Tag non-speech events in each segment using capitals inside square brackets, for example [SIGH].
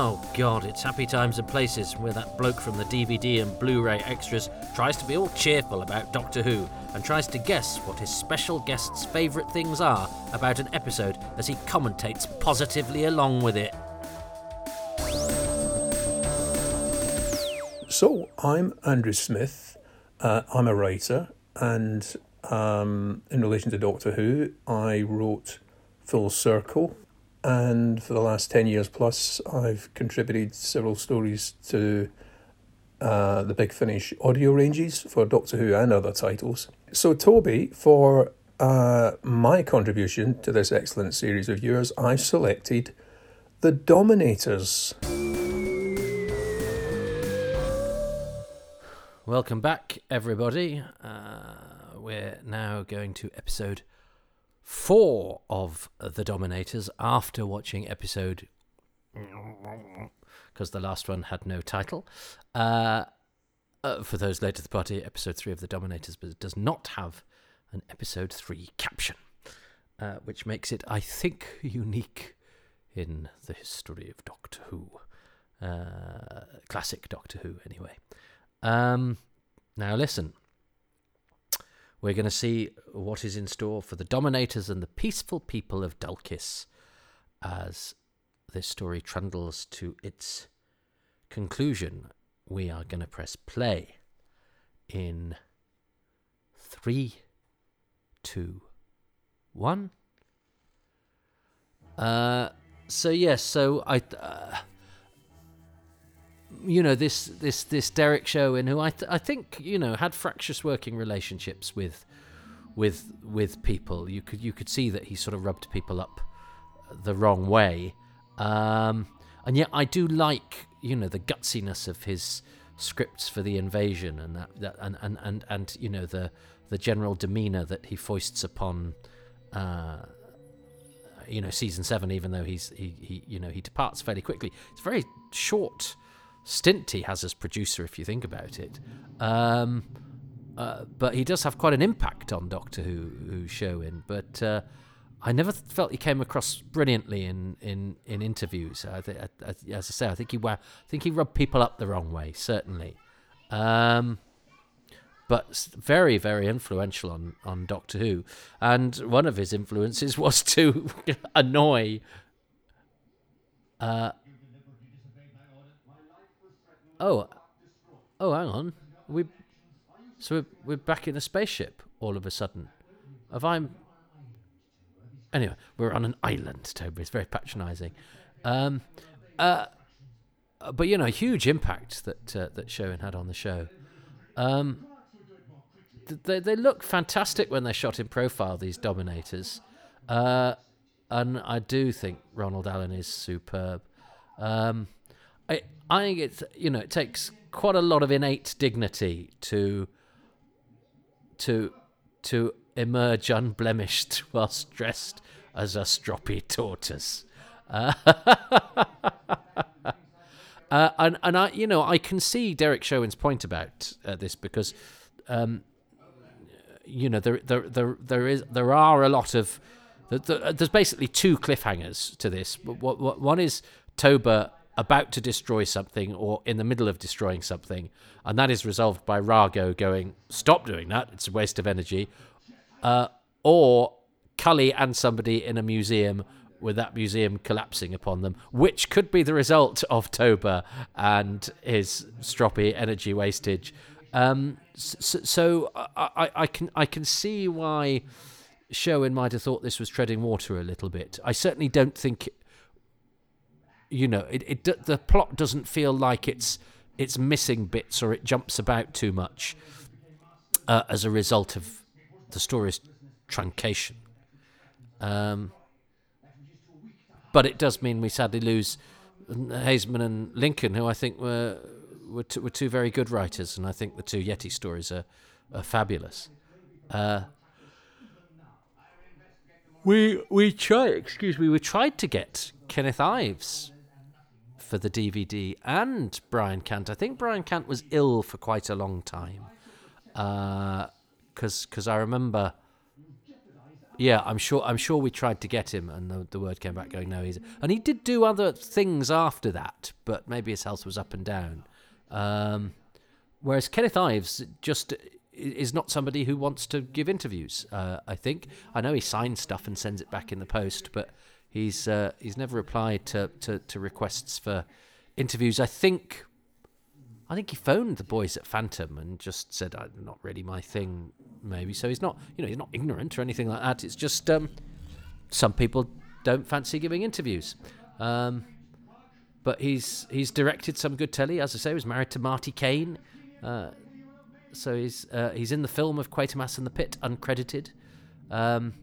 Oh god, it's happy times and places where that bloke from the DVD and Blu ray extras tries to be all cheerful about Doctor Who and tries to guess what his special guest's favourite things are about an episode as he commentates positively along with it. So, I'm Andrew Smith. Uh, I'm a writer, and um, in relation to Doctor Who, I wrote Full Circle, and for the last 10 years plus, I've contributed several stories to uh, the Big Finish audio ranges for Doctor Who and other titles. So, Toby, for uh, my contribution to this excellent series of yours, I've selected The Dominators. Welcome back, everybody. Uh, we're now going to episode four of The Dominators after watching episode. Because the last one had no title. Uh, uh, for those late to the party, episode three of The Dominators but it does not have an episode three caption, uh, which makes it, I think, unique in the history of Doctor Who. Uh, classic Doctor Who, anyway. Um, now, listen. We're going to see what is in store for the Dominators and the peaceful people of Dulkis as this story trundles to its conclusion. We are going to press play in three, two, one. Uh, so yes, so I. Uh, you know this this this Derrick Sherwin, who I th- I think you know had fractious working relationships with with with people. You could you could see that he sort of rubbed people up the wrong way, um, and yet I do like you know the gutsiness of his scripts for the invasion and that, that and, and and and you know the the general demeanor that he foists upon. Uh, you know, season seven, even though he's he, he you know he departs fairly quickly. It's very short stint he has as producer, if you think about it. Um, uh, but he does have quite an impact on Doctor Who, Who Sherwin. But uh, I never felt he came across brilliantly in in, in interviews. I th- I, I, as I say, I think he I think he rubbed people up the wrong way, certainly. Um, but very, very influential on, on Doctor Who. And one of his influences [LAUGHS] was to [LAUGHS] annoy uh, Oh, oh, hang on. We, so we're, we're back in a spaceship all of a sudden. Have I'm Anyway, we're on an island. Toby, it's very patronising. Um, uh, but you know, huge impact that uh, that Sherwin had on the show. Um, they they look fantastic when they're shot in profile. These Dominators, uh, and I do think Ronald Allen is superb. Um, I I think it's you know it takes quite a lot of innate dignity to to to emerge unblemished [LAUGHS] whilst dressed as a stroppy tortoise. Uh, [LAUGHS] uh, and and I you know I can see Derrick Sherwin's point about uh, this because um, you know there there there there is there are a lot of there's basically two cliffhangers to this. One is Toba about to destroy something or in the middle of destroying something, and that is resolved by Rago going, "Stop doing that; it's a waste of energy," uh, or Cully and somebody in a museum with that museum collapsing upon them, which could be the result of Toba and his stroppy energy wastage. Um, so, so I, I, can I can see why Sherwin might have thought this was treading water a little bit. I certainly don't think you know, it, it the plot doesn't feel like it's it's missing bits or it jumps about too much uh, as a result of the story's truncation. Um, but it does mean we sadly lose Haisman and Lincoln, who I think were were, t- were two very good writers, and I think the two Yeti stories are, are fabulous. Uh, we we try excuse me we tried to get Kenneth Ives for the DVD and Brian Cant. I think Brian Cant was ill for quite a long time. Because uh, cause I remember Yeah, I'm sure. I'm sure we tried to get him, and the, the word came back going, "No, he's." And he did do other things after that, but maybe his health was up and down. Um, whereas Kenneth Ives just is not somebody who wants to give interviews. Uh, I think I know he signs stuff and sends it back in the post, but he's uh, he's never replied to, to, to requests for interviews. I think I think he phoned the boys at Phantom and just said, uh, "Not really my thing." Maybe so. He's not, you know, he's not ignorant or anything like that. It's just um, some people don't fancy giving interviews. Um, but he's he's directed some good telly. As I say, he was married to Marty Kane, uh, so he's uh, he's in the film of Quatermass and the Pit, uncredited. Um,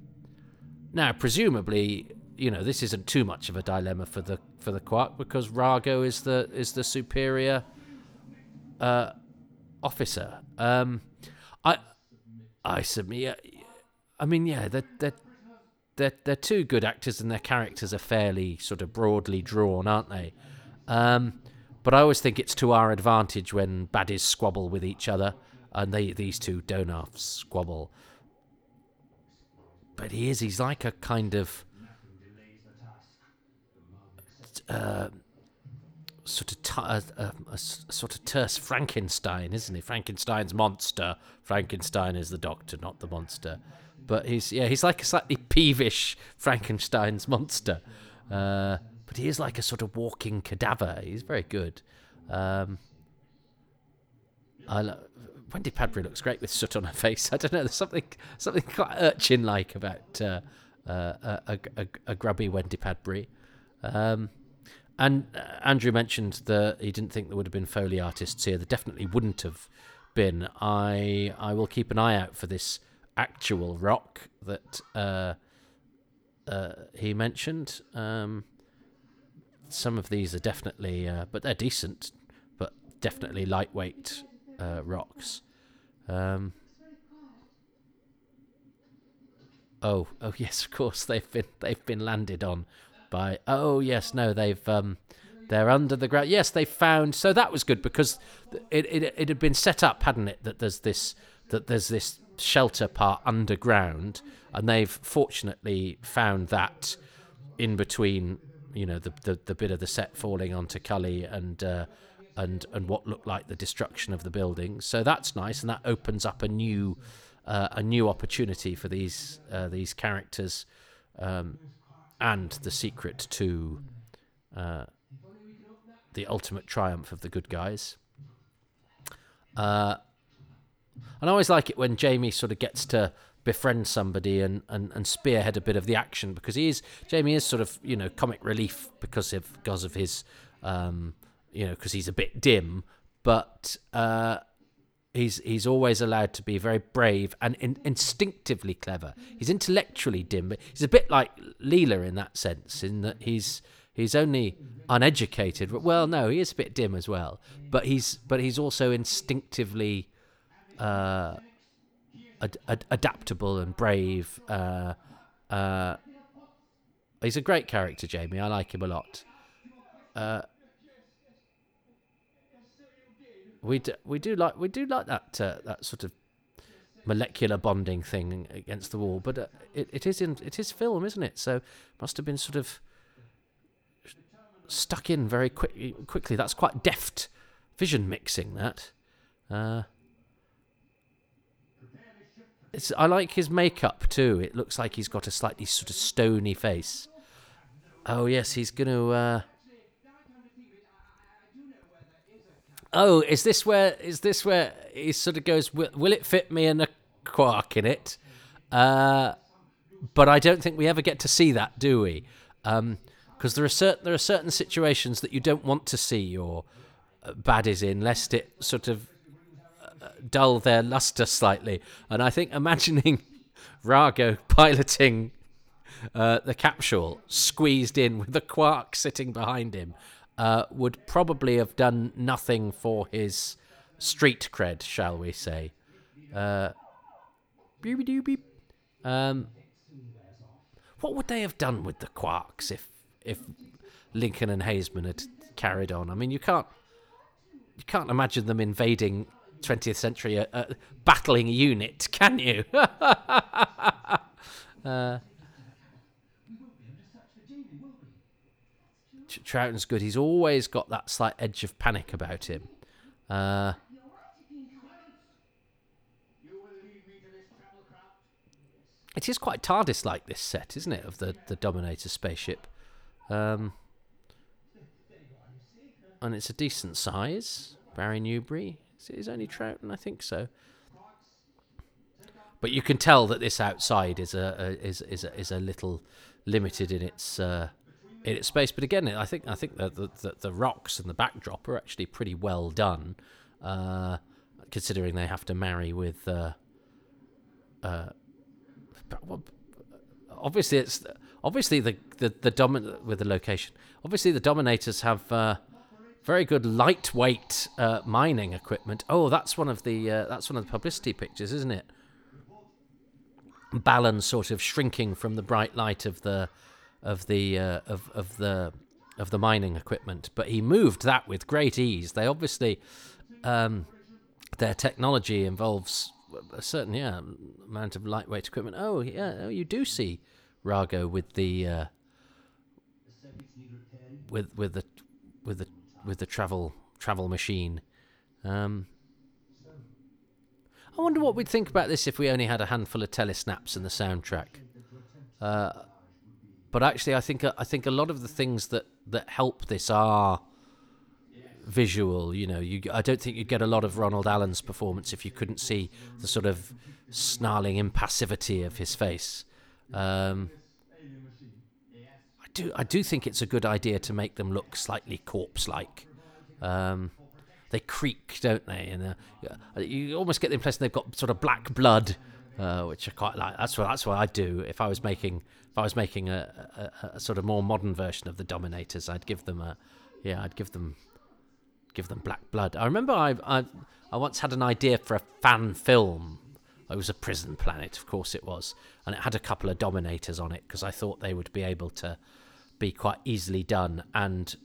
now, presumably, you know, this isn't too much of a dilemma for the for the Quark because Rago is the is the superior uh, officer. Um, I I submit. I mean, yeah, they're, they're they're two good actors, and their characters are fairly sort of broadly drawn, aren't they? Um, but I always think it's to our advantage when baddies squabble with each other, and they these two don't squabble. But he is, he's like a kind of uh, sort of t- a, a, a sort of terse Frankenstein, isn't he? Frankenstein's monster. Frankenstein is the doctor, not the monster. But he's yeah, he's like a slightly peevish Frankenstein's monster. Uh, but he is like a sort of walking cadaver. He's very good. Um, I lo- Wendy Padbury looks great with soot on her face. [LAUGHS] I don't know. There's something something quite urchin like about uh, uh, a, a, a, grubby Wendy Padbury. Um, and uh, Andrew mentioned that he didn't think there would have been Foley artists here. There definitely wouldn't have been. I I will keep an eye out for this actual rock that uh, uh, he mentioned. Um, some of these are definitely, uh, but they're decent, but definitely lightweight uh, rocks. Um, oh, oh [LAUGHS] yes, of course they've been they've been landed on by. Oh yes, no, they've um, they're under the ground. Yes, they found. So that was good because it, it it had been set up, hadn't it? That there's this that there's this shelter part underground, and they've fortunately found that in between. You know the the, the bit of the set falling onto Cully and. Uh, and, and what looked like the destruction of the building, so that's nice, and that opens up a new uh, a new opportunity for these uh, these characters um, and the secret to uh, the ultimate triumph of the good guys. Uh, and I always like it when Jamie sort of gets to befriend somebody and, and, and spearhead a bit of the action because he is Jamie is sort of you know comic relief because of because of his um, you know because he's a bit dim, but uh, he's he's always allowed to be very brave and in, instinctively clever. He's intellectually dim, but he's a bit like Leela in that sense, in that he's he's only uneducated. Well, no, he is a bit dim as well, but he's but he's also instinctively uh, ad- ad- adaptable and brave. Uh, uh, he's a great character, Jamie. I like him a lot. Uh, we do, we do like we do like that uh, that sort of molecular bonding thing against the wall, but uh, it it is in it is film, isn't it? So must have been sort of stuck in very quick quickly. That's quite deft vision mixing. That. Uh, it's, I like his makeup too. It looks like he's got a slightly sort of stony face. Oh yes, he's going to. Uh, oh, is this where is this where he sort of goes? Will, will it fit me and a quark in it? Uh, but I don't think we ever get to see that, do we? Because um, there are certain there are certain situations that you don't want to see your uh, baddies in, lest it sort of uh, dull their luster slightly. And I think imagining [LAUGHS] Rago piloting uh, the capsule squeezed in with the quark sitting behind him uh, would probably have done nothing for his street cred, shall we say. Uh, um, what would they have done with the Quarks if if Lincoln and Haisman had carried on? I mean, you can't you can't imagine them invading 20th century, uh, uh, battling unit, can you? [LAUGHS] Uh, Troughton's good. He's always got that slight edge of panic about him. Uh, it is quite TARDIS like this set, isn't it, of the, the Dominator spaceship? Um, and it's a decent size. Barry Newbery. Is it his only Troughton? I think so. But you can tell that this outside is a, a is is a, is a little limited in its uh, in its space. But again, I think I think that the, the, the rocks and the backdrop are actually pretty well done, uh, considering they have to marry with. Uh, uh, obviously, it's obviously the the the domin- with the location. Obviously, the dominators have uh, very good lightweight uh, mining equipment. Oh, that's one of the uh, that's one of the publicity pictures, isn't it? Balan sort of shrinking from the bright light of the of the uh, of of the of the mining equipment, but he moved that with great ease. They obviously um, their technology involves a certain yeah amount of lightweight equipment. Oh yeah, oh, you do see Rago with the uh, with with the with the with the travel travel machine. Um, I wonder what we'd think about this if we only had a handful of telesnaps in the soundtrack. Uh, but actually, I think I think a lot of the things that, that help this are visual. You know, you I don't think you'd get a lot of Ronald Allen's performance if you couldn't see the sort of snarling impassivity of his face. Um, I do I do think it's a good idea to make them look slightly corpse-like. Um, they creak, don't they? And uh, you almost get the impression they've got sort of black blood, uh, which I quite like. That's what that's what I'd do if I was making if I was making a, a, a, sort of more modern version of the Dominators. I'd give them a yeah, I'd give them give them black blood. I remember I I, I once had an idea for a fan film. It was a prison planet, of course it was, and it had a couple of Dominators on it because I thought they would be able to be quite easily done and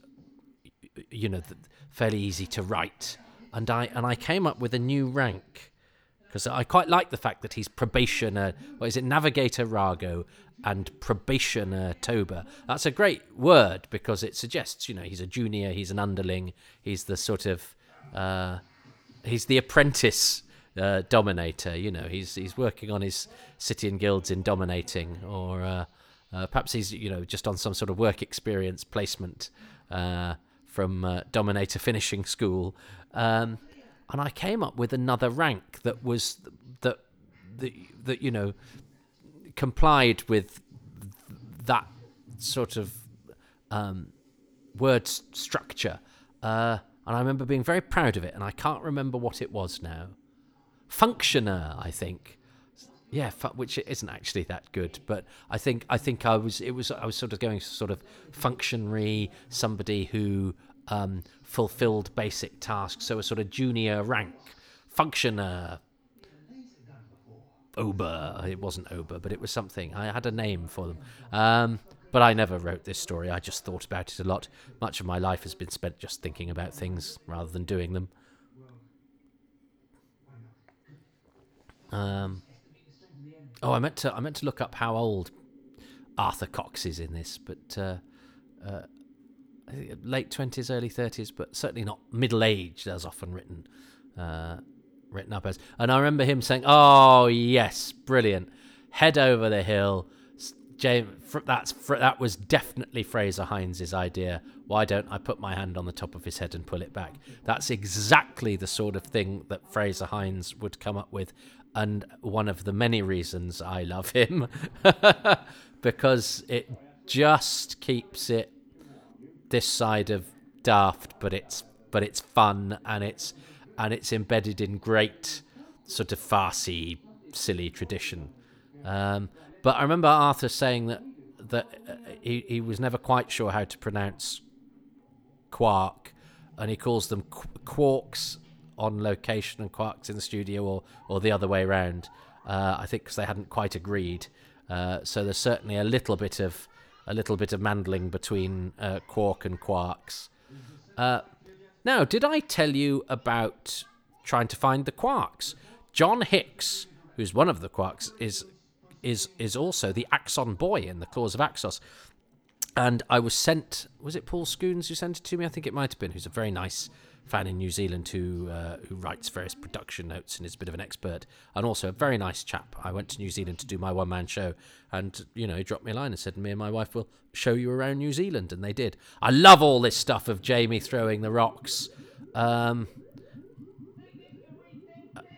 you know fairly easy to write and i and i came up with a new rank because i quite like the fact that he's probationer what is it navigator rago and probationer toba. That's a great word because it suggests you know he's a junior he's an underling he's the sort of uh, he's the apprentice uh, dominator you know he's he's working on his city and guilds in dominating or uh, uh, perhaps he's you know just on some sort of work experience placement uh, from uh, Dominator Finishing School, um, and I came up with another rank that was that that that you know complied with that sort of um, word structure, uh, and I remember being very proud of it, and I can't remember what it was now. Functioner, I think yeah, which isn't actually that good, but I think I think I was it was I was sort of going sort of functionary, somebody who um, fulfilled basic tasks, so a sort of junior rank functioner. Ober, it wasn't Ober, but it was something. I had a name for them. Um, but I never wrote this story. I just thought about it a lot. Much of my life has been spent just thinking about things rather than doing them. Um, Oh, I meant to I meant to look up how old Arthur Cox is in this, but uh, uh, late twenties, early thirties, but certainly not middle aged as often written uh, written up as. And I remember him saying, "Oh yes, brilliant, head over the hill." James, that's that was definitely Frazer Hines' idea. Why don't I put my hand on the top of his head and pull it back? That's exactly the sort of thing that Frazer Hines would come up with, and one of the many reasons I love him [LAUGHS] because it just keeps it this side of daft but it's but it's fun and it's and it's embedded in great sort of farcy silly tradition um, but I remember Arthur saying that that uh, he, he was never quite sure how to pronounce quark and he calls them qu- quarks on location and Quark's in the studio, or or the other way around. Uh, I think because they hadn't quite agreed. Uh, so there's certainly a little bit of a little bit of mandling between uh, Quark and Quarks. Uh, now, did I tell you about trying to find the Quarks? John Hicks, who's one of the Quarks, is is is also the Axon boy in the Claws of Axos. And I was sent. Was it Paul Scoones who sent it to me? I think it might have been. Who's a very nice fan in New Zealand who uh, who writes various production notes and is a bit of an expert, and also a very nice chap. I went to New Zealand to do my one man show, and you know he dropped me a line and said, "Me and my wife will show you around New Zealand," and they did. I love all this stuff of Jamie throwing the rocks. Um,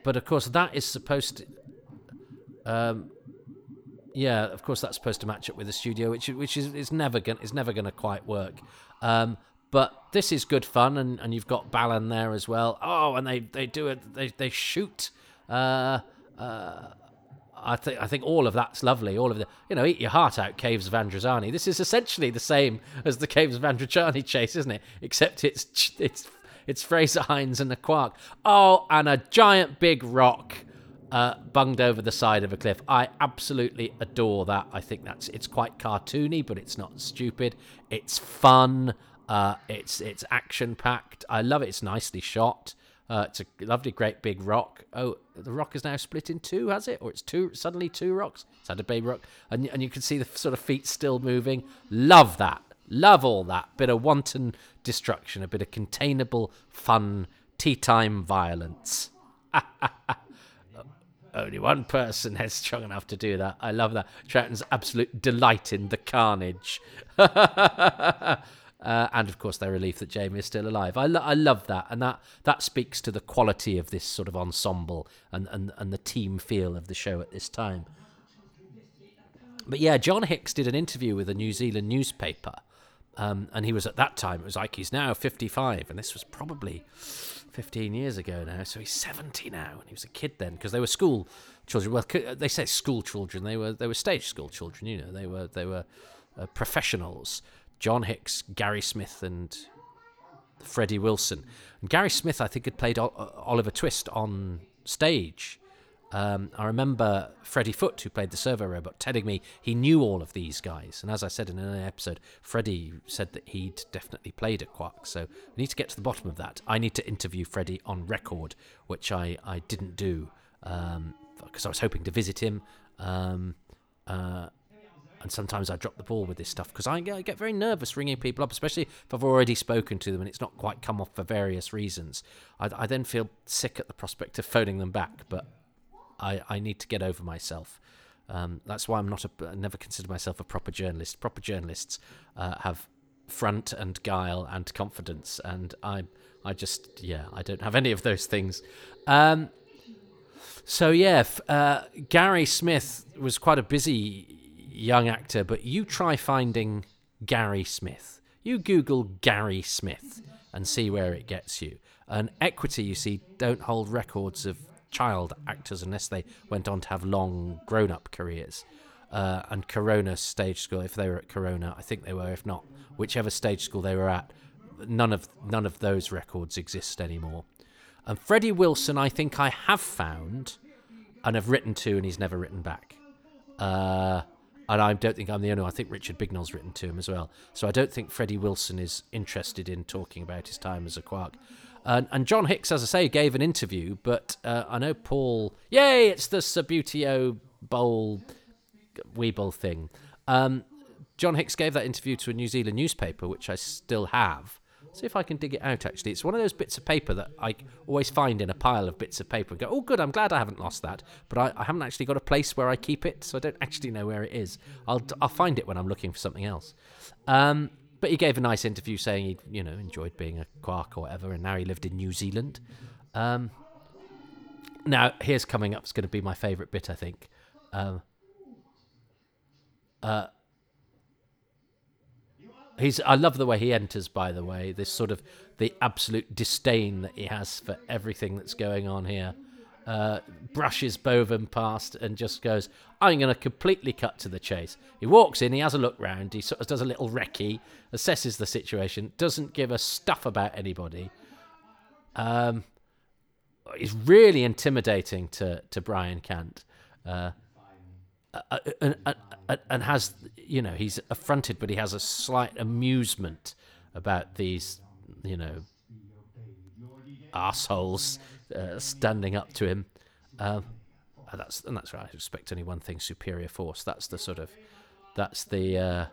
but of course, that is supposed to. Um, yeah, of course that's supposed to match up with the studio, which which is, is never gonna is never to quite work. Um, but this is good fun, and, and you've got Balan there as well. Oh, and they, they do it. They they shoot. Uh, uh, I think I think all of that's lovely. All of the you know, eat your heart out, Caves of Androzani. This is essentially the same as the Caves of Androzani chase, isn't it? Except it's it's it's Frazer Hines and the Quark. Oh, and a giant big rock uh, bunged over the side of a cliff. I absolutely adore that. I think that's it's quite cartoony, but it's not stupid. It's fun. Uh, it's it's action packed. I love it. It's nicely shot. Uh, it's a lovely, great big rock. Oh, the rock is now split in two, has it? Or it's two suddenly two rocks. It's had a baby rock, and and you can see the sort of feet still moving. Love that. Love all that. Bit of wanton destruction, a bit of containable fun, tea time violence. [LAUGHS] Only one person is strong enough to do that. I love that. Troughton's absolute delight in the carnage. [LAUGHS] uh, and of course, their relief that Jamie is still alive. I, lo- I love that. And that, that speaks to the quality of this sort of ensemble and, and, and the team feel of the show at this time. But yeah, John Hicks did an interview with a New Zealand newspaper. Um, and he was at that time, it was like he's now 55. And this was probably 15 years ago now. So he's 70 now, and he was a kid then because they were school children. Well, they say school children. They were they were stage school children. You know, they were they were uh, professionals. John Hicks, Gary Smith, and Freddie Wilson. And Gary Smith, I think, had played Oliver Twist on stage um, I remember Freddie Foot, who played the servo robot, telling me he knew all of these guys. And as I said in an episode, Freddie said that he'd definitely played at Quark. So we need to get to the bottom of that. I need to interview Freddie on record, which I, I didn't do because um, I was hoping to visit him. Um, uh, and sometimes I drop the ball with this stuff because I, get very nervous ringing people up, especially if I've already spoken to them and it's not quite come off for various reasons. I, I then feel sick at the prospect of phoning them back, but I, I need to get over myself. Um, that's why I'm not a. I never consider myself a proper journalist. Proper journalists uh, have front and guile and confidence, and I, I just, yeah, I don't have any of those things. Um, so yeah, uh, Gary Smith was quite a busy young actor, but you try finding Gary Smith. You Google Gary Smith and see where it gets you. And Equity, you see, don't hold records of child actors unless they went on to have long grown up careers. Uh, and Corona Stage School, if they were at Corona, I think they were. If not, whichever stage school they were at, none of none of those records exist anymore. And Freddie Wilson, I think I have found and have written to, and he's never written back. Uh, and I don't think I'm the only one. I think Richard Bignell's written to him as well. So I don't think Freddie Wilson is interested in talking about his time as a quark. And, and John Hicks, as I say, gave an interview, but uh, I know Paul. Yay! It's the Subbuteo Bowl Weeble thing. Um, John Hicks gave that interview to a New Zealand newspaper, which I still have. See if I can dig it out. Actually, it's one of those bits of paper that I always find in a pile of bits of paper and go, "Oh, good! I'm glad I haven't lost that." But I, I haven't actually got a place where I keep it, so I don't actually know where it is. I'll I'll find it when I'm looking for something else. Um, but he gave a nice interview saying he, you know, enjoyed being a quark or whatever, and now he lived in New Zealand. Um, now, here's coming up. It's going to be my favourite bit, I think. Um, uh, he's. I love the way he enters. By the way, this sort of the absolute disdain that he has for everything that's going on here uh, brushes Bovem past and just goes, I'm going to completely cut to the chase. He walks in, he has a look round, he sort of does a little recce, assesses the situation, doesn't give a stuff about anybody. Um, he's really intimidating to, to Brian Cant. Uh, uh, uh and, and, and has, you know, he's affronted, but he has a slight amusement about these, you know, assholes uh, standing up to him. Um, uh, that's and that's right. I expect only one thing: superior force. That's the sort of, that's the, uh,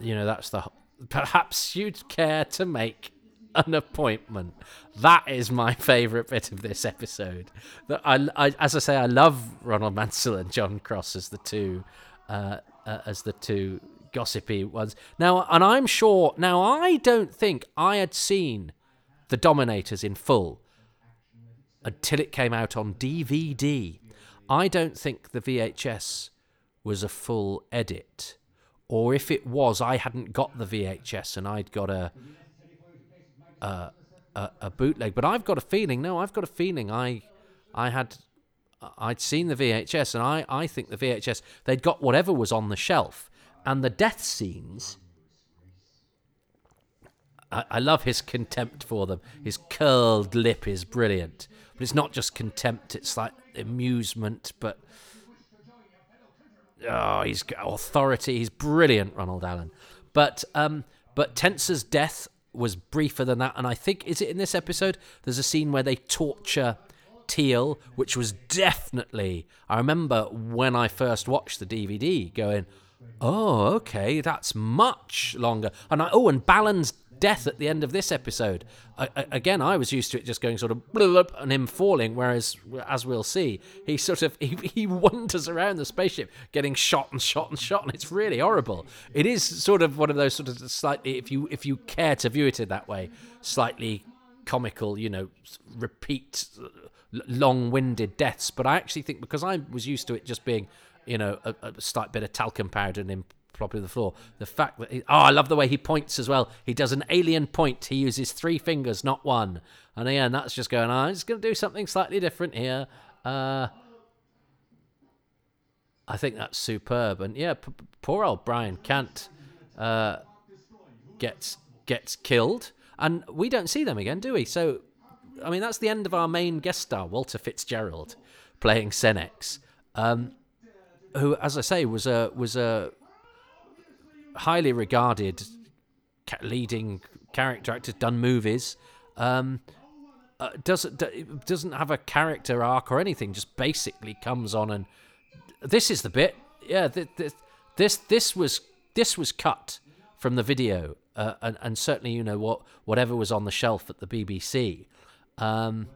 you know, that's the. Perhaps you'd care to make [LAUGHS] an appointment. That is my favourite bit of this episode. That I, I, as I say, I love Ronald Mansell and John Cross as the two, uh, uh, as the two gossipy ones. Now, and I'm sure. Now, I don't think I had seen the Dominators in full until it came out on DVD. I don't think the VHS was a full edit, or if it was, I hadn't got the VHS and I'd got a a, a, a bootleg. But I've got a feeling. No, I've got a feeling. I I had I'd seen the VHS, and I I think the VHS they'd got whatever was on the shelf, and the death scenes. I, love his contempt for them. His curled lip is brilliant, but it's not just contempt; it's like amusement. But oh, he's got authority. He's brilliant, Ronald Allen. But um, but Tensa's death was briefer than that, and I think is it in this episode? There's a scene where they torture Teel, which was definitely. I remember when I first watched the DVD, going, "Oh, okay, that's much longer." And I, oh, and Balan's death at the end of this episode. I, I, again, I was used to it just going sort of blub and him falling, whereas, as we'll see, he sort of [LAUGHS] he, he wanders around the spaceship, getting shot and shot and shot, and it's really horrible. It is sort of one of those sort of slightly, if you if you care to view it in that way, slightly comical, you know, repeat long-winded deaths. But I actually think because I was used to it just being, you know, a, a slight bit of talcum powder and him properly the floor. The fact that he, oh, I love the way he points as well. He does an alien point. He uses three fingers, not one. And again, that's just going. Oh, I'm just going to do something slightly different here. Uh, I think that's superb. And yeah, p- poor old Brian Cant uh, gets gets killed, and we don't see them again, do we? So, I mean, that's the end of our main guest star, Walter Fitzgerald, playing Senex. Um, who, as I say, was a was a highly regarded leading character actor, done movies. Um, uh, doesn't doesn't have a character arc or anything. Just basically comes on and this is the bit. Yeah, th- th- this this was this was cut from the video, uh, and and certainly you know what whatever was on the shelf at the BBC. Um,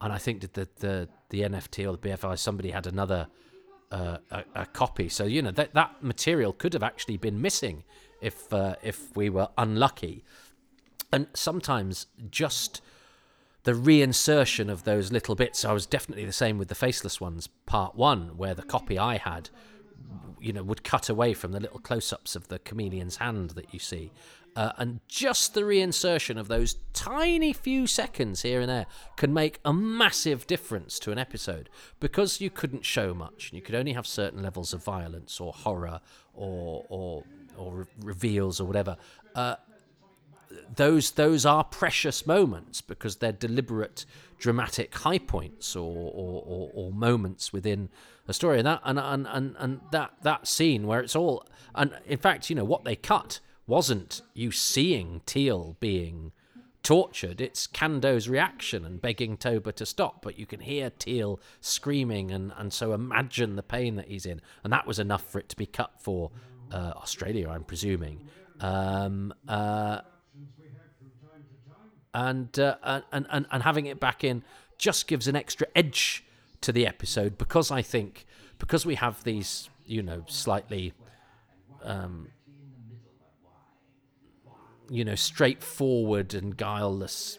and I think that the, the the NFT or the BFI somebody had another a, a, copy. So you know that that material could have actually been missing if uh, if we were unlucky. And sometimes just the reinsertion of those little bits. I was definitely the same with the Faceless Ones Part One, where the copy I had, you know, would cut away from the little close-ups of the chameleon's hand that you see. Uh, and just the reinsertion of those tiny few seconds here and there can make a massive difference to an episode because you couldn't show much. And you could only have certain levels of violence or horror or or or re- reveals or whatever. Uh, those those are precious moments because they're deliberate dramatic high points or or, or, or moments within a story and that and, and, and, and that that scene where it's all and in fact you know what they cut wasn't you seeing Teel being tortured. It's Kando's reaction and begging Toba to stop, but you can hear Teel screaming, and, and so imagine the pain that he's in. And that was enough for it to be cut for uh, Australia, I'm presuming. Um, uh, and, uh, and, and, and having it back in just gives an extra edge to the episode because I think, because we have these, you know, slightly. Um, you know, straightforward and guileless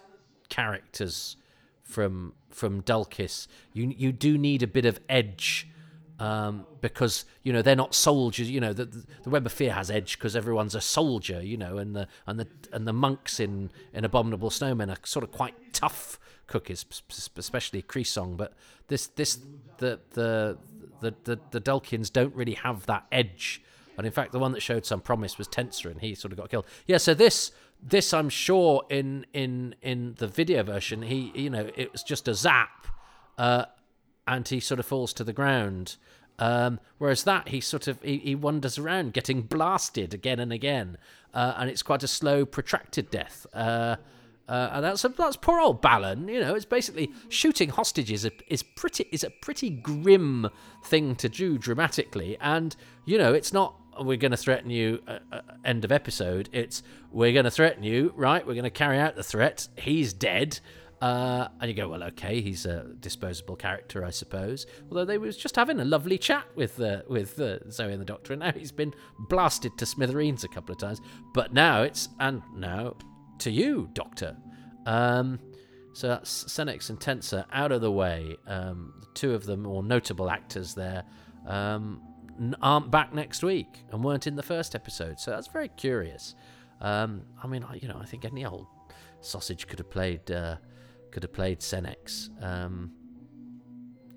characters from from Dulkis. You you do need a bit of edge um, because you know they're not soldiers. You know the the Web of Fear has edge because everyone's a soldier. You know, and the and the and the monks in in Abominable Snowmen are sort of quite tough cookies, especially Khrisong. But this this the the the the, the don't really have that edge and in fact, the one that showed some promise was Tensa, and he sort of got killed. Yeah, so this this I'm sure in in in the video version, he you know it was just a zap, uh, and he sort of falls to the ground. Um, whereas that he sort of he, he wanders around getting blasted again and again, uh, and it's quite a slow, protracted death. Uh, Uh, and that's that's poor old Balan. You know, it's basically shooting hostages is pretty is a pretty grim thing to do dramatically. And you know, it's not we're going to threaten you uh, uh, end of episode. It's we're going to threaten you, right? We're going to carry out the threat. He's dead. Uh, and you go, well, okay, he's a disposable character, I suppose. Although they was just having a lovely chat with uh, with uh, Zoe and the Doctor, and now he's been blasted to smithereens a couple of times. But now it's and now to you, Doctor. Um, so that's Senex and Tensa out of the way. Um, the two of the more notable actors there um, aren't back next week and weren't in the first episode. So that's very curious. Um, I mean, you know, I think any old sausage could have played uh, could have played Senex. Um,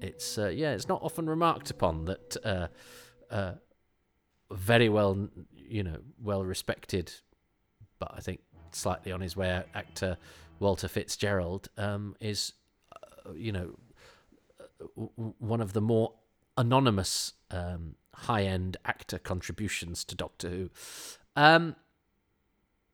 it's uh, yeah, it's not often remarked upon that uh, uh very well, you know, well respected, but I think slightly on his way out actor Walter Fitzgerald um, is, uh, you know, uh, one of the more anonymous um, high-end actor contributions to Doctor Who. Um,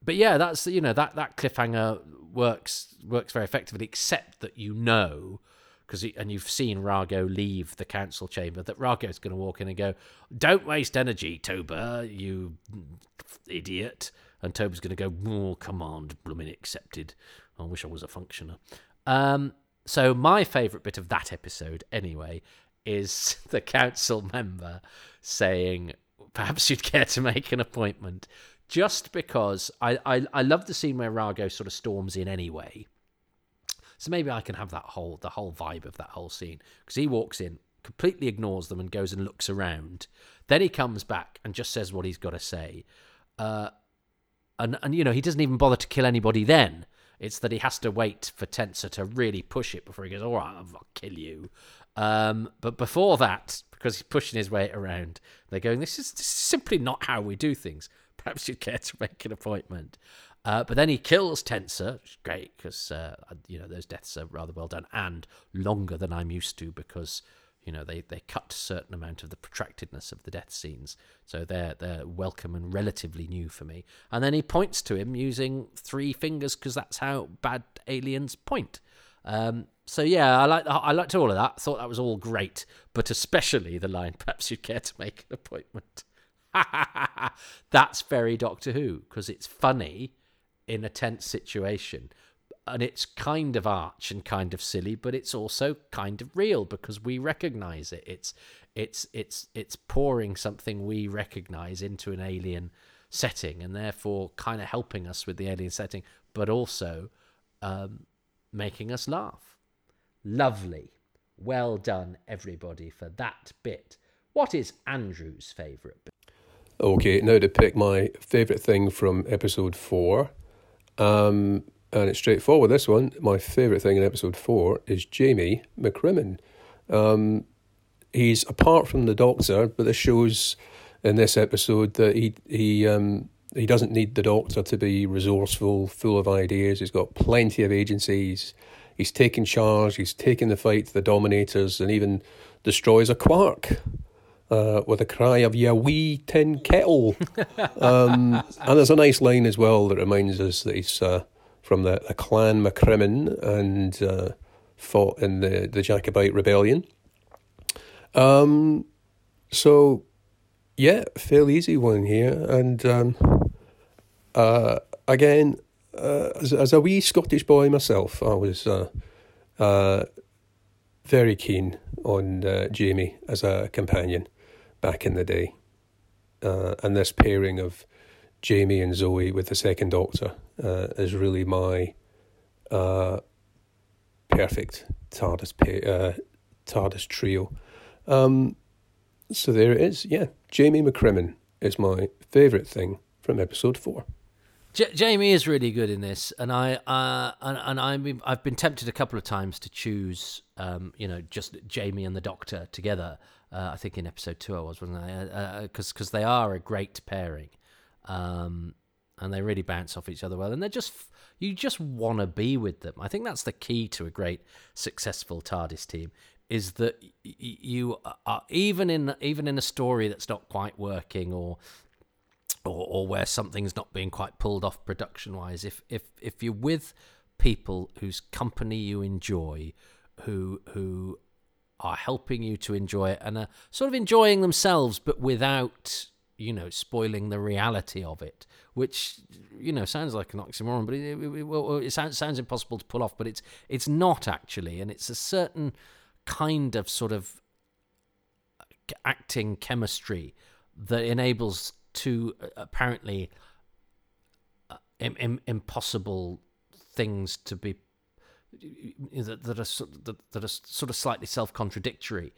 but yeah, that's you know that that cliffhanger works works very effectively, except that you know because and you've seen Rago leave the council chamber that Rago is going to walk in and go, "Don't waste energy, Toba, you idiot." And Toba's going to go, "Oh, command, blooming accepted." I wish I was a functioner. Um, so my favourite bit of that episode, anyway, is [LAUGHS] the council member saying, "Perhaps you'd [LAUGHS] care to make an appointment." Just because I, I, I love the scene where Rago sort of storms in anyway. So maybe I can have that whole the whole vibe of that whole scene because he walks in, completely ignores them, and goes and looks around. Then he comes back and just says what he's got to say. Uh, and and you know he doesn't even bother to kill anybody then it's that he has to wait for Tensa to really push it before he goes, all right, I'll kill you. Um, but before that, because he's pushing his weight around, they're going, this is, this is simply not how we do things. [LAUGHS] Perhaps you'd care to make an appointment. Uh, but then he kills Tensa, which is great because, uh, you know, those deaths are rather well done and longer than I'm used to because you know they, they cut a certain amount of the protractedness of the death scenes so they're they're welcome and relatively new for me and then he points to him using three fingers because that's how bad aliens point um, so yeah i like i liked all of that. Thought that was all great but especially the line perhaps you'd care to make an appointment. [LAUGHS] That's very doctor who because it's funny in a tense situation. And it's kind of arch and kind of silly, but it's also kind of real because we recognize it. It's it's it's it's pouring something we recognize into an alien setting, and therefore kind of helping us with the alien setting, but also um, making us laugh. Lovely, well done, everybody, for that bit. What is Andrew's favourite bit? Okay, now to pick my favourite thing from episode four. Um, and it's straightforward. This one, my favourite thing in episode four is Jamie McCrimmon. Um, he's apart from the Doctor, but this shows in this episode that he he um, he doesn't need the Doctor to be resourceful, full of ideas. He's got plenty of agencies. He's taken charge. He's taken the fight to the Dominators, and even destroys a Quark. Uh, with a cry of "Ya wee tin kettle," [LAUGHS] um, and there's a nice line as well that reminds us that he's uh, from the, the Clan McCrimmon and uh, fought in the, the Jacobite rebellion. Um, so, yeah, fairly easy one here. And um, uh, again, uh, as, as a wee Scottish boy myself, I was uh, uh, very keen on uh, Jamie as a companion back in the day. And this pairing of Jamie and Zoe with the second Doctor is really my perfect TARDIS pa- TARDIS trio. Um, so there it is. Yeah, Jamie McCrimmon is my favourite thing from episode four. J- Jamie is really good in this, and I uh, and, and I'm I've been tempted a couple of times to choose, um, you know, just Jamie and the Doctor together. Uh, I think in episode two I was, wasn't I? Because uh, because they are a great pairing um, and they really bounce off each other well. And they're just you just want to be with them. I think that's the key to a great successful TARDIS team is that you are even in even in a story that's not quite working or or, or where something's not being quite pulled off production wise. If if if you're with people whose company you enjoy, who who are helping you to enjoy it and are sort of enjoying themselves, but without you know spoiling the reality of it which you know sounds like an oxymoron but it, it, it, it sounds, sounds impossible to pull off but it's it's not actually and it's a certain kind of sort of acting chemistry that enables two uh, apparently uh, Im- Im- impossible things to be that, that are that, that are sort of slightly self-contradictory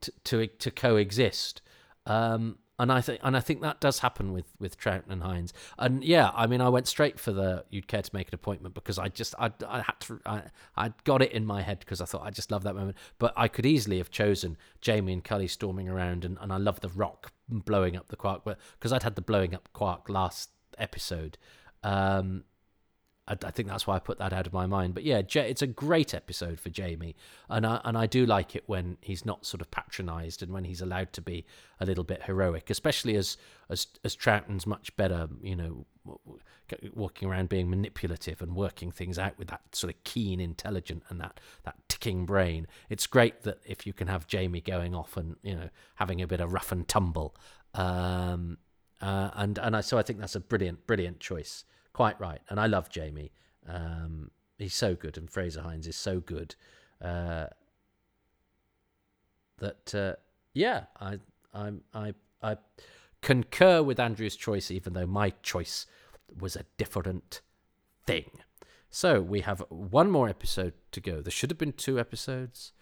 to to, to coexist. Um, and I think and I think that does happen with with Troughton and Hines. And yeah, I mean, I went straight for the you'd care to make an appointment because I just I I had to I I got it in my head because I thought I just love that moment. But I could easily have chosen Jamie and Cully storming around, and, and I love the rock blowing up the quark, but because I'd had the blowing up quark last episode. Um, I, I, think that's why I put that out of my mind. But yeah, it's a great episode for Jamie, and I, and I do like it when he's not sort of patronised and when he's allowed to be a little bit heroic, especially as as as Troughton's much better, you know, walking around being manipulative and working things out with that sort of keen, intelligent, and that that ticking brain. It's great that if you can have Jamie going off and you know having a bit of rough and tumble. Um, uh, and and I, so I think that's a brilliant, brilliant choice quite right. And I love Jamie. Um, he's so good, and Frazer Hines is so good uh, that uh, yeah, I I I I concur with Andrew's choice, even though my choice was a different thing. So we have one more episode to go. There should have been two episodes,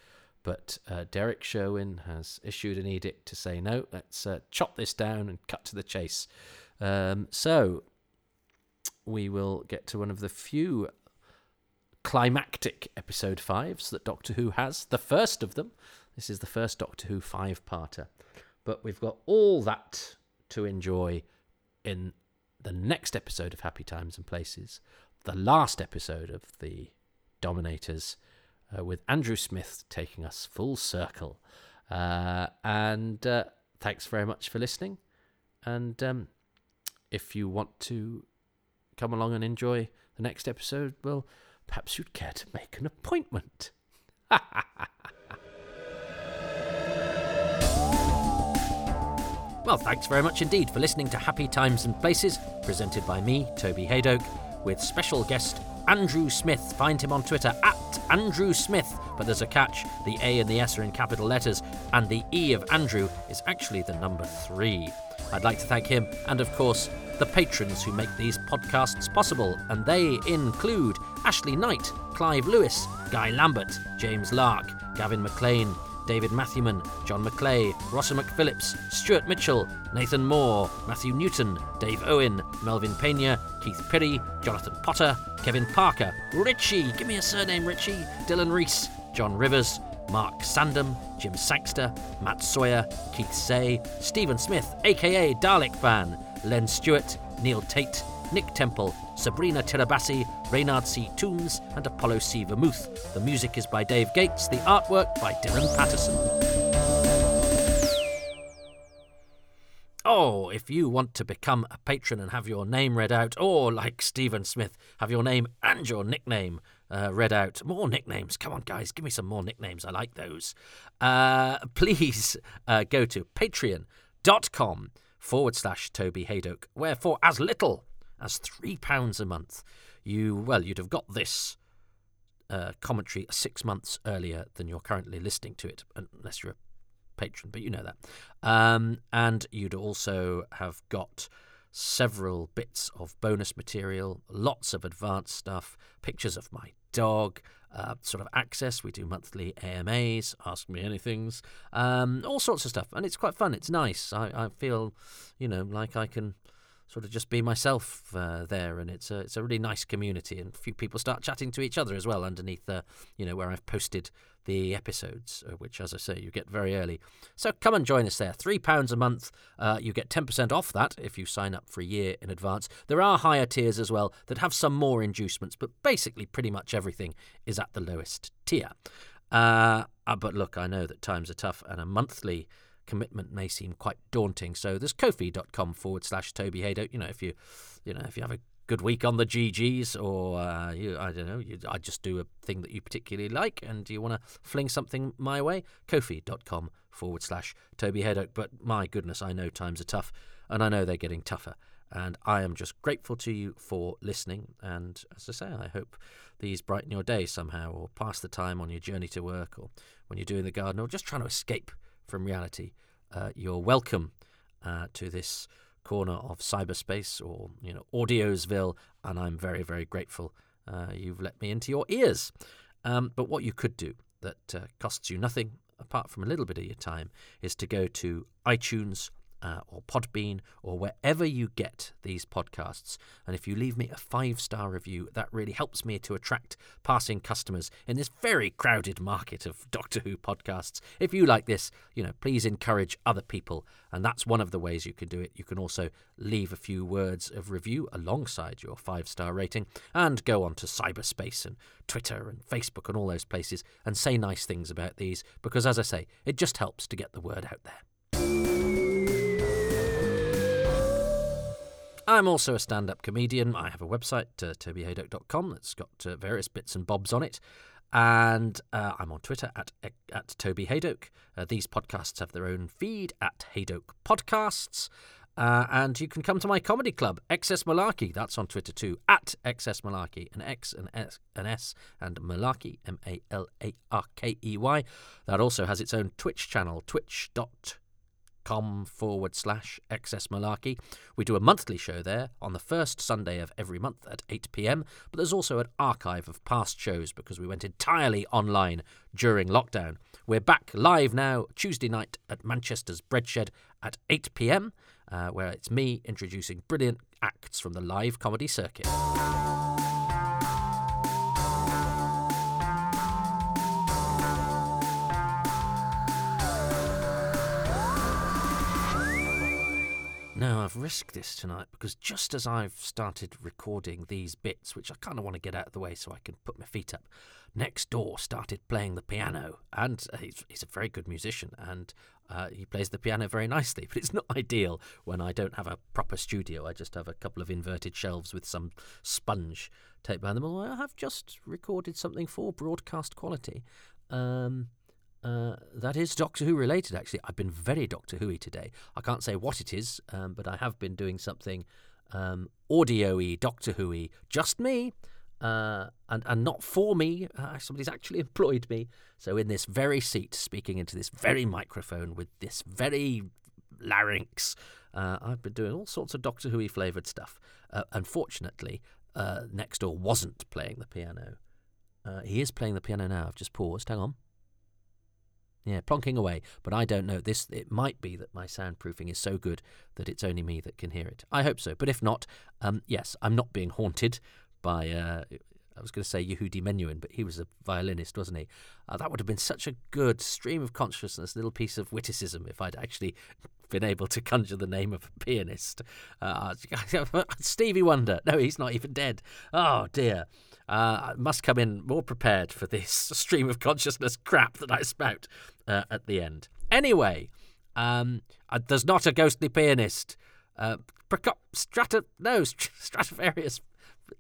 but uh, Derrick Sherwin has issued an edict to say no. Let's uh, chop this down and cut to the chase. Um, so we will get to one of the few climactic episode fives that Doctor Who has. The first of them. This is the first Doctor Who five parter. But we've got all that to enjoy in the next episode of Happy Times and Places, the last episode of the Dominators, uh, with Andrew Smith taking us full circle. Uh, and uh, thanks very much for listening. And um, if you want to come along and enjoy the next episode, well, perhaps you'd care to make an appointment. [LAUGHS] well, thanks very much indeed for listening to Happy Times and Places, presented by me, Toby Hadoke, with special guest Andrew Smith. Find him on Twitter at Andrew Smith, but there's a catch. The A and the S are in capital letters, and the E of Andrew is actually the number three. I'd like to thank him, and of course, the patrons who make these podcasts possible, and they include Ashley Knight, Clive Lewis, Guy Lambert, James Lark, Gavin McLean, David Matthewman, John McClay, Rossa McPhillips, Stuart Mitchell, Nathan Moore, Matthew Newton, Dave Owen, Melvin Pena, Keith Pirry, Jonathan Potter, Kevin Parker, Richie, give me a surname Richie, Dylan Reese, John Rivers, Mark Sandham, Jim Sankster, Matt Sawyer, Keith Say, Stephen Smith, aka Dalek Fan, Len Stewart, Neil Tate, Nick Temple, Sabrina Tirabassi, Reynard C. Toombs, and Apollo C. Vermouth. The music is by Dave Gates, the artwork by Dylan Patterson. Oh, if you want to become a patron and have your name read out, or like Stephen Smith, have your name and your nickname uh, read out. More nicknames. Come on, guys, give me some more nicknames. I like those. Uh, [LAUGHS] please uh, go to patreon.com forward slash Toby Hadoke, where for as little as £3 a month, you, well, you'd have got this uh, commentary six months earlier than you're currently listening to it, unless you're a patron, but you know that. Um, and you'd also have got several bits of bonus material, lots of advanced stuff, pictures of my dog, uh, sort of access. We do monthly AMAs, Ask Me Anythings, um, all sorts of stuff. And it's quite fun. It's nice. I, I feel, you know, like I can sort of just be myself uh, there, and it's a it's a really nice community, and a few people start chatting to each other as well underneath the you know where I've posted the episodes, uh, which as I say you get very early. So come and join us there. Three pounds a month, uh, you get ten percent off that if you sign up for a year in advance. There are higher tiers as well that have some more inducements, but basically pretty much everything is at the lowest tier. Uh, uh but look, I know that times are tough, and a monthly commitment may seem quite daunting. So there's kofi.com forward slash Toby Hadoke. You know, if you, you know, if you have a good week on the GGs, or uh, you, I don't know, you, I just do a thing that you particularly like, and you want to fling something my way, kofi.com forward slash Toby Hadoke. But my goodness, I know times are tough, and I know they're getting tougher. And I am just grateful to you for listening. And as I say, I hope these brighten your day somehow, or pass the time on your journey to work, or when you're doing the garden, or just trying to escape from reality. Uh, you're welcome uh, to this corner of cyberspace or you know Audiosville, and I'm very very grateful uh, you've let me into your ears. Um, but what you could do that uh, costs you nothing apart from a little bit of your time is to go to iTunes uh, or Podbean or wherever you get these podcasts. And if you leave me a five star review, that really helps me to attract passing customers in this very crowded market of [LAUGHS] Doctor Who podcasts. If you like this, you know, please encourage other people. And that's one of the ways you can do it. You can also leave a few words of review alongside your five star rating and go on to cyberspace and Twitter and Facebook and all those places and say nice things about these because, as I say, it just helps to get the word out there. I'm also a stand up comedian. I have a website, uh, tobyhadoke.com, that's got uh, various bits and bobs on it. And uh, I'm on Twitter at, at Toby Hadoke. Uh, these podcasts have their own feed at Hadoke Podcasts. Uh, and you can come to my comedy club, XS Malarkey. That's on Twitter too, at XS Malarkey, an X, an S, an S, and Malarkey, M A L A R K E Y. That also has its own Twitch channel, twitch.com com forward slash XS Malarkey. We do a monthly show there on the first Sunday of every month at 8 pm, but there's also an archive of past shows because we went entirely online during lockdown. We're back live now Tuesday night at Manchester's Breadshed at 8 pm, uh, where it's me introducing brilliant acts from the live comedy circuit. Now, I've risked this tonight because just as I've started recording these bits, which I kind of want to get out of the way so I can put my feet up, next door started playing the piano. And uh, he's, he's a very good musician and uh, he plays the piano very nicely, [LAUGHS] but it's not ideal when I don't have a proper studio. I just have a couple of inverted shelves with some sponge taped behind them. Although I have just recorded something for broadcast quality. Um, uh, that is Doctor Who related, actually. I've been very Doctor Who today. I can't say what it is, um, but I have been doing something um, audio y, Doctor Who y, just me, uh, and, and not for me. Uh, somebody's actually [LAUGHS] employed me. So, in this very seat, speaking into this very microphone with this very larynx, uh, I've been doing all sorts of Doctor Who flavoured stuff. Uh, unfortunately, Next Door wasn't playing the piano. he is playing the piano now. I've just paused. Hang on. Yeah, plonking away. But I don't know. This it might be that my soundproofing is so good that it's only me that can hear it. I hope so. But if not, um, yes, I'm not being haunted by. Uh, I was going to say Yehudi Menuhin, but he was a violinist, wasn't he? Uh, that would have been such a good stream of consciousness, little piece of witticism, if I'd actually been able to conjure the name of a pianist. Uh, [LAUGHS] Stevie Wonder. No, he's not even dead. Oh dear. Uh, must come in more prepared for this [LAUGHS] stream of consciousness crap that I spout uh, at the end. Anyway, um, uh, there's not a ghostly pianist. Uh, Strata, no, [LAUGHS] Stradivarius.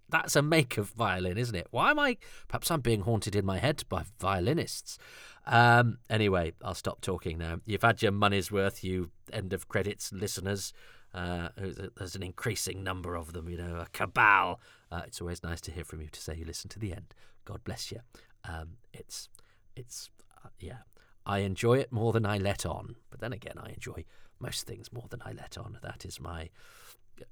That's a make of violin, isn't it? Why am I? Perhaps I'm being haunted in my head by violinists. Um, anyway, I'll stop talking now. You've had your money's worth, you end of credits listeners. Uh, there's an increasing number of them, you know, a cabal. Uh, it's always nice to hear from you to say you listen to the end. God bless you. Um, it's, it's, uh, yeah. I enjoy it more than I let on. But then again, I enjoy most things more than I let on. That is my g-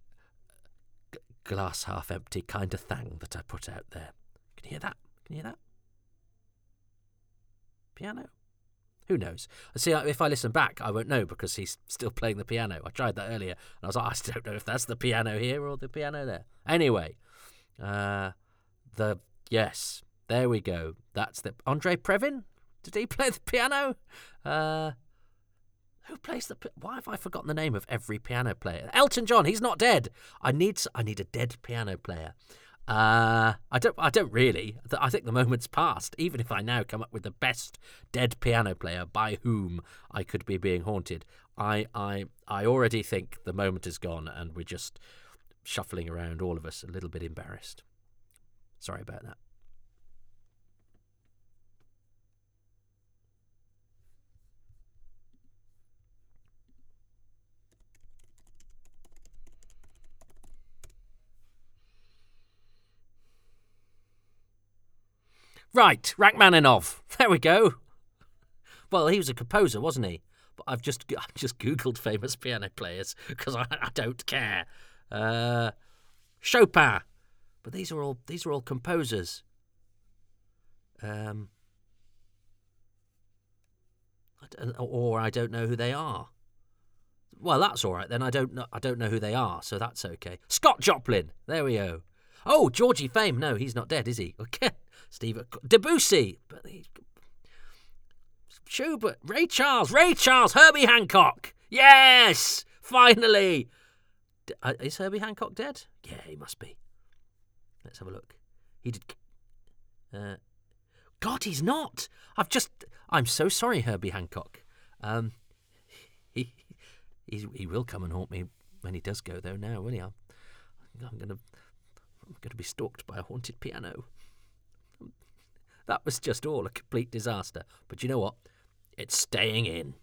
glass half empty kind of thing that I put out there. Can you hear that? Can you hear that? Piano? Who knows? See, if I listen back, I won't know because he's [LAUGHS] still playing the piano. I tried that earlier, and I was like, I don't know if that's the piano here or the piano there. Anyway, uh, the yes, there we go. That's the Andre Previn. Did he [LAUGHS] play the piano? Uh, who plays the? Why have I forgotten the name of every piano player? Elton John. He's not dead. I need. I need a dead piano player. Uh, I don't. I don't really. I think the moment's passed. Even if I now come up with the best dead piano player by whom I could be being haunted, I, I, I already think the moment is gone, and we're just shuffling around, all of us a little bit embarrassed. Sorry about that. Right, Rachmaninoff. There we go. Well, he was a composer, wasn't he? But I've just [LAUGHS] I've just googled famous piano players because I, I, don't care. Uh, Chopin, but these are all these are all composers. Um, or I don't know who they are. Well, that's all right then. I don't know. I don't know who they are, so that's okay. Scott Joplin. There we go. Oh, Georgie Fame. No, he's not dead, is he? [LAUGHS] Okay. Steve Debussy. But he's Schubert, Ray Charles, Ray Charles, Herbie Hancock. Yes, finally. D- uh, is Herbie Hancock dead? Yeah, he must be. Let's have a look. He did. Uh, God, he's not. I've just. I'm so sorry, Herbie Hancock. Um, he, he, he will come and haunt me when he does go, though. Now, will he? I'm, I'm gonna, I'm gonna be stalked by a haunted piano. That was just all a complete disaster. But you know what? It's staying in.